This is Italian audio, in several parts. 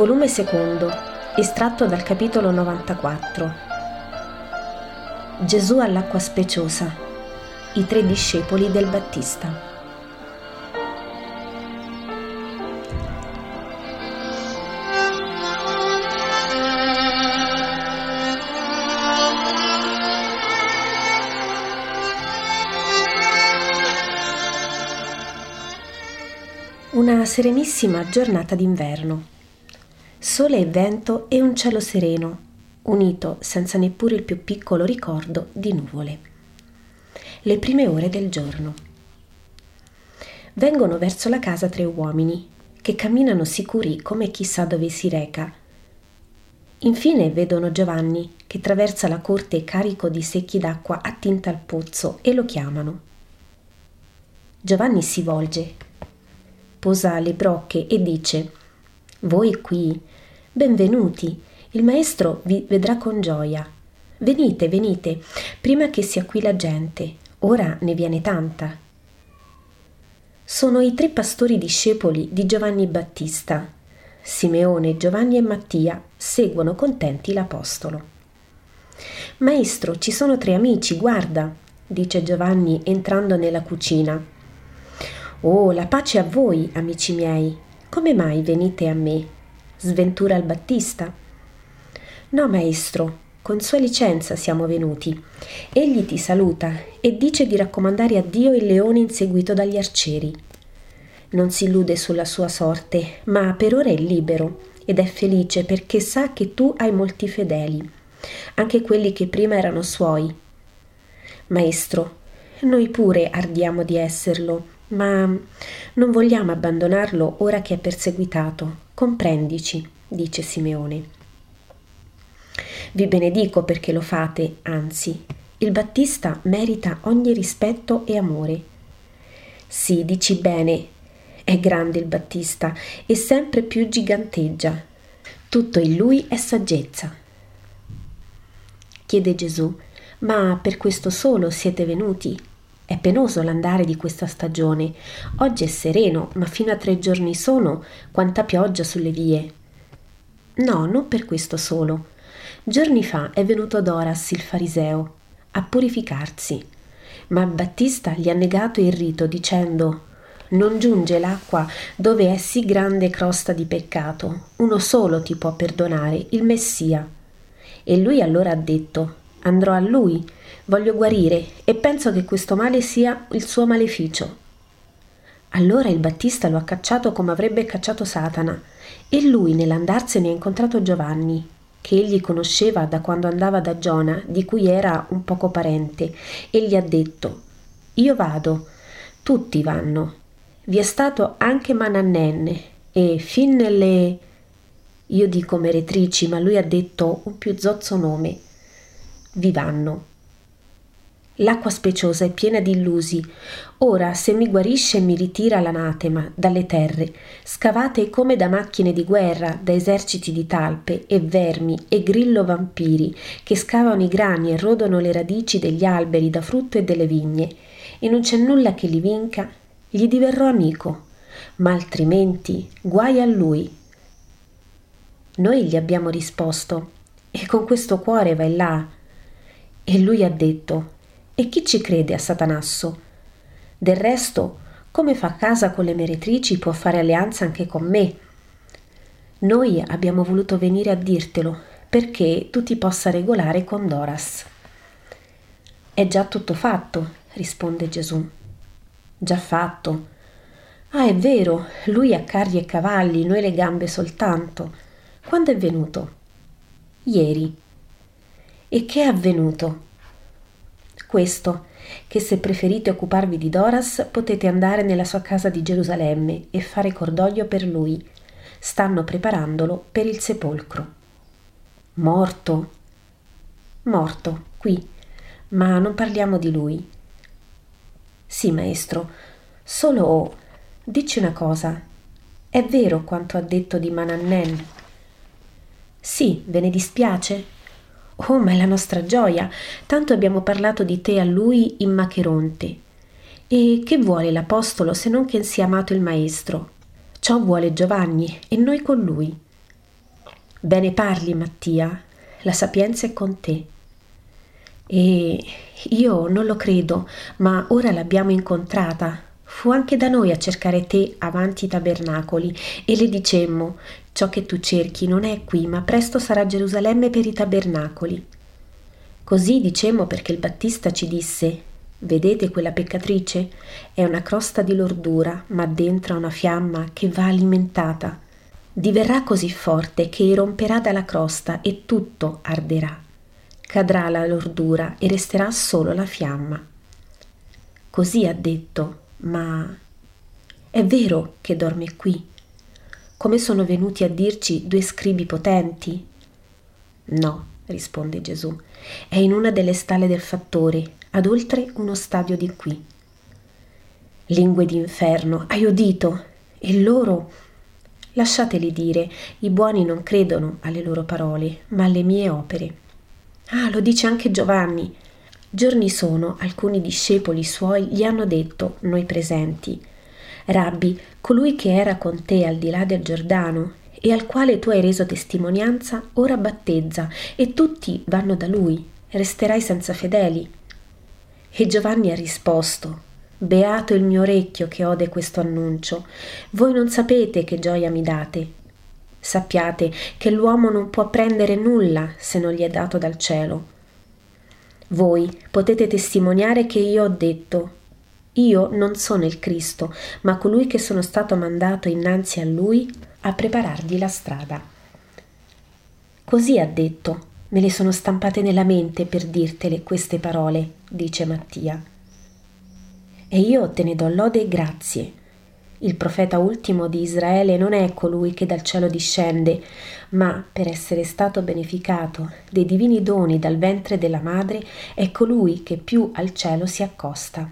Volume secondo, estratto dal capitolo 94. Gesù all'acqua speciosa. I tre discepoli del Battista. Una serenissima giornata d'inverno. Sole e vento e un cielo sereno, unito senza neppure il più piccolo ricordo di nuvole. Le prime ore del giorno. Vengono verso la casa tre uomini, che camminano sicuri come chissà dove si reca. Infine vedono Giovanni, che traversa la corte carico di secchi d'acqua attinta al pozzo, e lo chiamano. Giovanni si volge posa le brocche e dice Voi qui, benvenuti, il maestro vi vedrà con gioia. Venite, venite, prima che sia qui la gente, ora ne viene tanta. Sono i tre pastori discepoli di Giovanni Battista. Simeone, Giovanni e Mattia seguono contenti l'Apostolo. Maestro, ci sono tre amici, guarda, dice Giovanni entrando nella cucina. Oh, la pace a voi, amici miei. Come mai venite a me? Sventura il Battista? No, maestro, con sua licenza siamo venuti. Egli ti saluta e dice di raccomandare a Dio il leone inseguito dagli arcieri. Non si illude sulla sua sorte, ma per ora è libero ed è felice perché sa che tu hai molti fedeli, anche quelli che prima erano suoi. Maestro, noi pure ardiamo di esserlo ma non vogliamo abbandonarlo ora che è perseguitato. Comprendici, dice Simeone. Vi benedico perché lo fate, anzi, il Battista merita ogni rispetto e amore. Sì, dici bene, è grande il Battista e sempre più giganteggia. Tutto in lui è saggezza. Chiede Gesù, ma per questo solo siete venuti? È penoso l'andare di questa stagione. Oggi è sereno, ma fino a tre giorni sono quanta pioggia sulle vie. No, non per questo solo. Giorni fa è venuto Doras, il fariseo, a purificarsi, ma Battista gli ha negato il rito dicendo non giunge l'acqua dove è sì grande crosta di peccato. Uno solo ti può perdonare, il Messia. E lui allora ha detto andrò a lui Voglio guarire e penso che questo male sia il suo maleficio. Allora il Battista lo ha cacciato come avrebbe cacciato Satana e lui nell'andarsene ha incontrato Giovanni, che egli conosceva da quando andava da Giona, di cui era un poco parente, e gli ha detto Io vado, tutti vanno. Vi è stato anche Manannenne e fin nelle... Io dico meretrici, ma lui ha detto un più zozzo nome. Vi vanno. L'acqua speciosa è piena di illusi. Ora, se mi guarisce e mi ritira l'anatema dalle terre, scavate come da macchine di guerra, da eserciti di talpe e vermi e grillo vampiri, che scavano i grani e rodono le radici degli alberi da frutto e delle vigne, e non c'è nulla che li vinca, gli diverrò amico, ma altrimenti guai a lui. Noi gli abbiamo risposto, e con questo cuore vai là. E lui ha detto, e chi ci crede a Satanasso? Del resto, come fa casa con le meretrici può fare alleanza anche con me. Noi abbiamo voluto venire a dirtelo perché tu ti possa regolare con Doras. È già tutto fatto, risponde Gesù. Già fatto. Ah, è vero, lui ha carri e cavalli, noi le gambe soltanto. Quando è venuto? Ieri. E che è avvenuto? questo, che se preferite occuparvi di Doras potete andare nella sua casa di Gerusalemme e fare cordoglio per lui. Stanno preparandolo per il sepolcro. Morto? Morto, qui. Ma non parliamo di lui. Sì, maestro, solo dici una cosa. È vero quanto ha detto di Manannen? Sì, ve ne dispiace? Oh, ma è la nostra gioia. Tanto abbiamo parlato di te a lui in Macheronte. E che vuole l'Apostolo se non che sia amato il Maestro? Ciò vuole Giovanni e noi con lui. Bene parli, Mattia, la sapienza è con te. E io non lo credo, ma ora l'abbiamo incontrata. Fu anche da noi a cercare te avanti i tabernacoli e le dicemmo: Ciò che tu cerchi non è qui, ma presto sarà Gerusalemme per i tabernacoli. Così dicemmo perché il Battista ci disse: Vedete quella peccatrice? È una crosta di lordura, ma dentro ha una fiamma che va alimentata. Diverrà così forte che iromperà dalla crosta e tutto arderà cadrà la lordura e resterà solo la fiamma. Così ha detto, ma è vero che dorme qui? Come sono venuti a dirci due scribi potenti? No, risponde Gesù, è in una delle stalle del fattore, ad oltre uno stadio di qui. Lingue d'inferno, hai udito? E loro? Lasciateli dire, i buoni non credono alle loro parole, ma alle mie opere. Ah, lo dice anche Giovanni. Giorni sono, alcuni discepoli suoi gli hanno detto, noi presenti, Rabbi, colui che era con te al di là del Giordano e al quale tu hai reso testimonianza, ora battezza e tutti vanno da lui, resterai senza fedeli. E Giovanni ha risposto, Beato il mio orecchio che ode questo annuncio. Voi non sapete che gioia mi date, Sappiate che l'uomo non può prendere nulla se non gli è dato dal cielo. Voi potete testimoniare che io ho detto, io non sono il Cristo, ma colui che sono stato mandato innanzi a lui a preparargli la strada. Così ha detto, me le sono stampate nella mente per dirtele queste parole, dice Mattia. E io te ne do lode e grazie, il profeta ultimo di Israele non è colui che dal cielo discende, ma per essere stato beneficato dei divini doni dal ventre della madre è colui che più al cielo si accosta.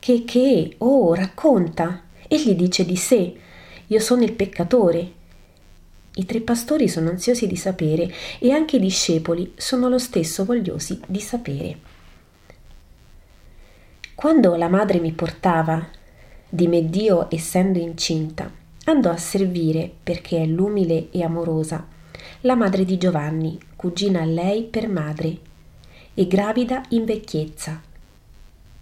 Che che, oh, racconta! Egli dice di sé, io sono il peccatore. I tre pastori sono ansiosi di sapere e anche i discepoli sono lo stesso vogliosi di sapere. Quando la madre mi portava di me Dio essendo incinta, andò a servire, perché è l'umile e amorosa, la madre di Giovanni, cugina a lei per madre, e gravida in vecchiezza.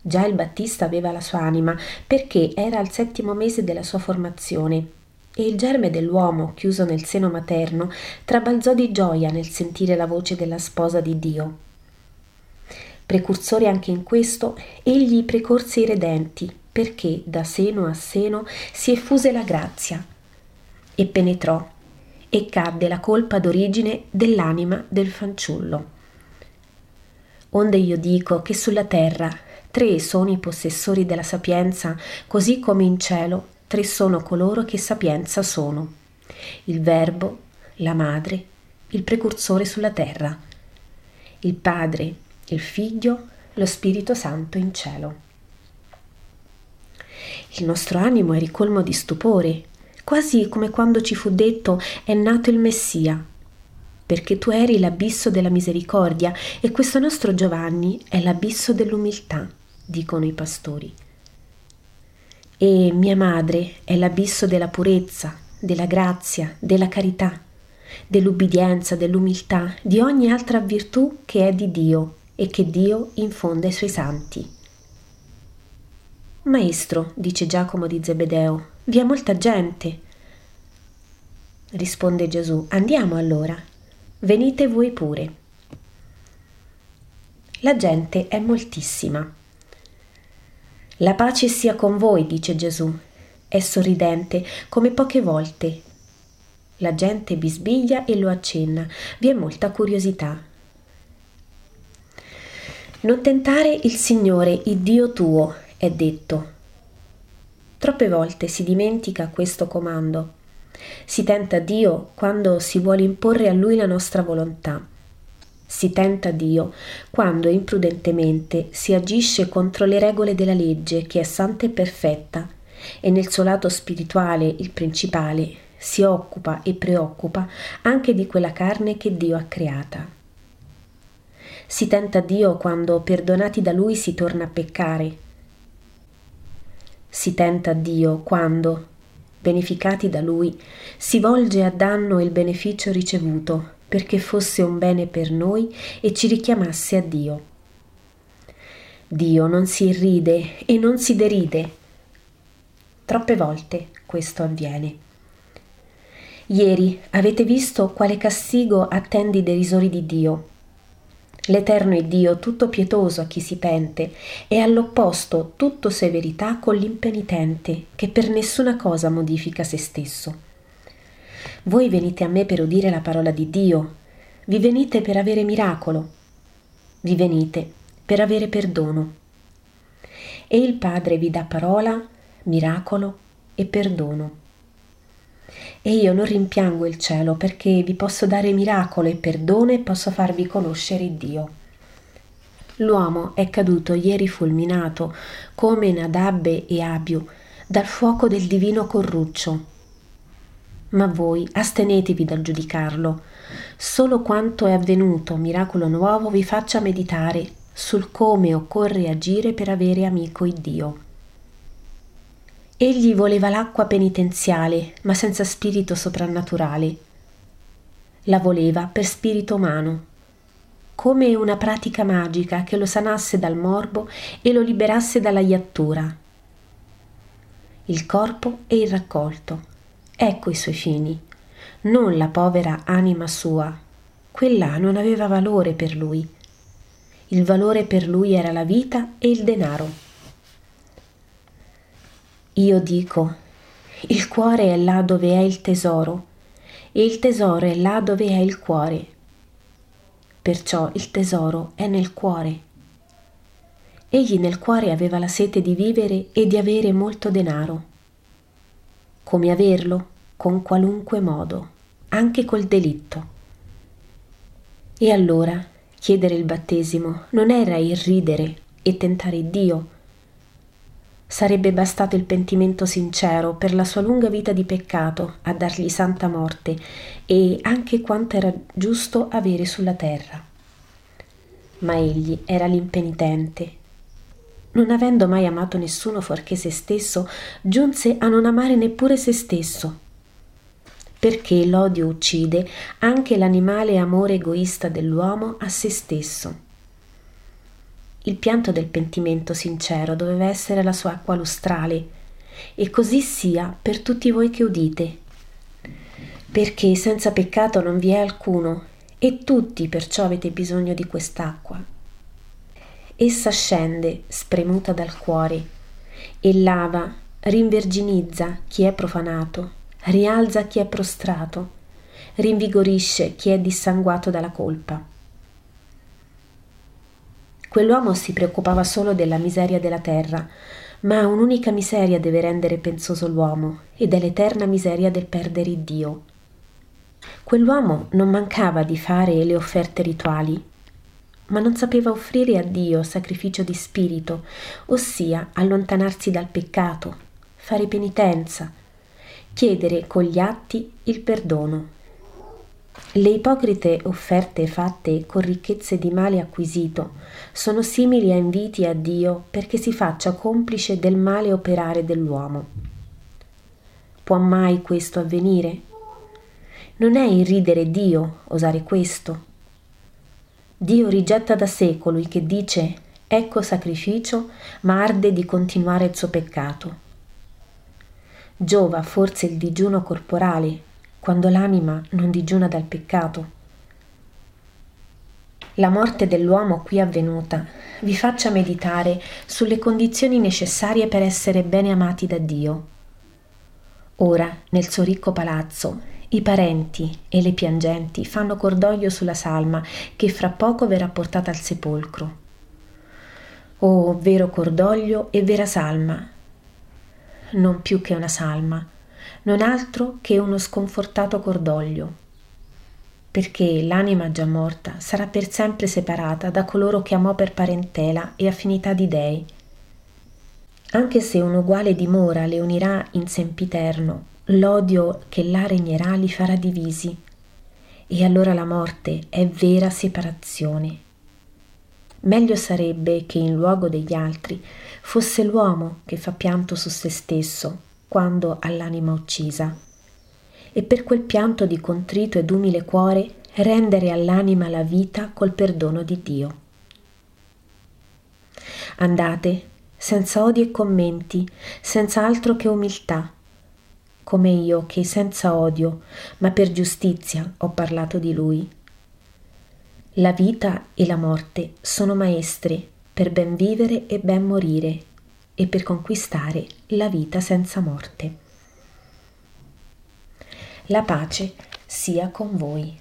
Già il Battista aveva la sua anima, perché era al settimo mese della sua formazione, e il germe dell'uomo, chiuso nel seno materno, trabalzò di gioia nel sentire la voce della sposa di Dio. Precursore anche in questo, egli precorse i redenti, perché da seno a seno si effuse la grazia e penetrò e cadde la colpa d'origine dell'anima del fanciullo. Onde io dico che sulla terra tre sono i possessori della sapienza, così come in cielo tre sono coloro che sapienza sono. Il Verbo, la Madre, il Precursore sulla terra, il Padre, il Figlio, lo Spirito Santo in cielo. Il nostro animo è ricolmo di stupore, quasi come quando ci fu detto è nato il Messia, perché tu eri l'abisso della misericordia e questo nostro Giovanni è l'abisso dell'umiltà, dicono i pastori. E mia madre è l'abisso della purezza, della grazia, della carità, dell'ubbidienza, dell'umiltà, di ogni altra virtù che è di Dio e che Dio infonde ai suoi santi. Maestro, dice Giacomo di Zebedeo, vi è molta gente. Risponde Gesù, andiamo allora, venite voi pure. La gente è moltissima. La pace sia con voi, dice Gesù. È sorridente come poche volte. La gente bisbiglia e lo accenna, vi è molta curiosità. Non tentare il Signore, il Dio tuo, è detto. Troppe volte si dimentica questo comando. Si tenta Dio quando si vuole imporre a Lui la nostra volontà. Si tenta Dio quando imprudentemente si agisce contro le regole della legge che è santa e perfetta e nel suo lato spirituale, il principale, si occupa e preoccupa anche di quella carne che Dio ha creata. Si tenta Dio quando, perdonati da Lui, si torna a peccare si tenta Dio quando, beneficati da Lui, si volge a danno il beneficio ricevuto perché fosse un bene per noi e ci richiamasse a Dio. Dio non si irride e non si deride. Troppe volte questo avviene. Ieri avete visto quale castigo attende i derisori di Dio. L'Eterno è Dio tutto pietoso a chi si pente e all'opposto tutto severità con l'impenitente che per nessuna cosa modifica se stesso. Voi venite a me per udire la parola di Dio, vi venite per avere miracolo, vi venite per avere perdono. E il Padre vi dà parola, miracolo e perdono. E io non rimpiango il cielo perché vi posso dare miracolo e perdono e posso farvi conoscere Dio. L'uomo è caduto ieri fulminato, come Nadabbe e Abiu, dal fuoco del divino corruccio. Ma voi astenetevi dal giudicarlo. Solo quanto è avvenuto, miracolo nuovo, vi faccia meditare sul come occorre agire per avere amico il Dio. Egli voleva l'acqua penitenziale, ma senza spirito soprannaturale. La voleva per spirito umano, come una pratica magica che lo sanasse dal morbo e lo liberasse dalla iattura. Il corpo e il raccolto. Ecco i suoi fini, non la povera anima sua. Quella non aveva valore per lui. Il valore per lui era la vita e il denaro. Io dico, il cuore è là dove è il tesoro e il tesoro è là dove è il cuore. Perciò il tesoro è nel cuore. Egli nel cuore aveva la sete di vivere e di avere molto denaro. Come averlo? Con qualunque modo, anche col delitto. E allora chiedere il battesimo non era irridere e tentare Dio, Sarebbe bastato il pentimento sincero per la sua lunga vita di peccato a dargli santa morte e anche quanto era giusto avere sulla terra. Ma egli era l'impenitente. Non avendo mai amato nessuno fuorché se stesso, giunse a non amare neppure se stesso. Perché l'odio uccide anche l'animale amore egoista dell'uomo a se stesso. Il pianto del pentimento sincero doveva essere la sua acqua lustrale, e così sia per tutti voi che udite. Perché senza peccato non vi è alcuno, e tutti perciò avete bisogno di quest'acqua. Essa scende, spremuta dal cuore, e lava, rinverginizza chi è profanato, rialza chi è prostrato, rinvigorisce chi è dissanguato dalla colpa. Quell'uomo si preoccupava solo della miseria della terra, ma un'unica miseria deve rendere pensoso l'uomo, ed è l'eterna miseria del perdere Dio. Quell'uomo non mancava di fare le offerte rituali, ma non sapeva offrire a Dio sacrificio di spirito, ossia allontanarsi dal peccato, fare penitenza, chiedere con gli atti il perdono. Le ipocrite offerte fatte con ricchezze di male acquisito sono simili a inviti a Dio perché si faccia complice del male operare dell'uomo. Può mai questo avvenire? Non è irridere Dio osare questo. Dio rigetta da sé colui che dice ecco sacrificio, ma arde di continuare il suo peccato. Giova forse il digiuno corporale quando l'anima non digiuna dal peccato. La morte dell'uomo qui avvenuta vi faccia meditare sulle condizioni necessarie per essere bene amati da Dio. Ora, nel suo ricco palazzo, i parenti e le piangenti fanno cordoglio sulla salma che fra poco verrà portata al sepolcro. Oh, vero cordoglio e vera salma! Non più che una salma, non altro che uno sconfortato cordoglio, perché l'anima già morta sarà per sempre separata da coloro che amò per parentela e affinità di dei. Anche se un uguale dimora le unirà in sempiterno, l'odio che là regnerà li farà divisi, e allora la morte è vera separazione. Meglio sarebbe che in luogo degli altri fosse l'uomo che fa pianto su se stesso quando all'anima uccisa. E per quel pianto di contrito ed umile cuore rendere all'anima la vita col perdono di Dio. Andate, senza odi e commenti, senza altro che umiltà, come io che senza odio, ma per giustizia ho parlato di lui. La vita e la morte sono maestre per ben vivere e ben morire e per conquistare la vita senza morte. La pace sia con voi.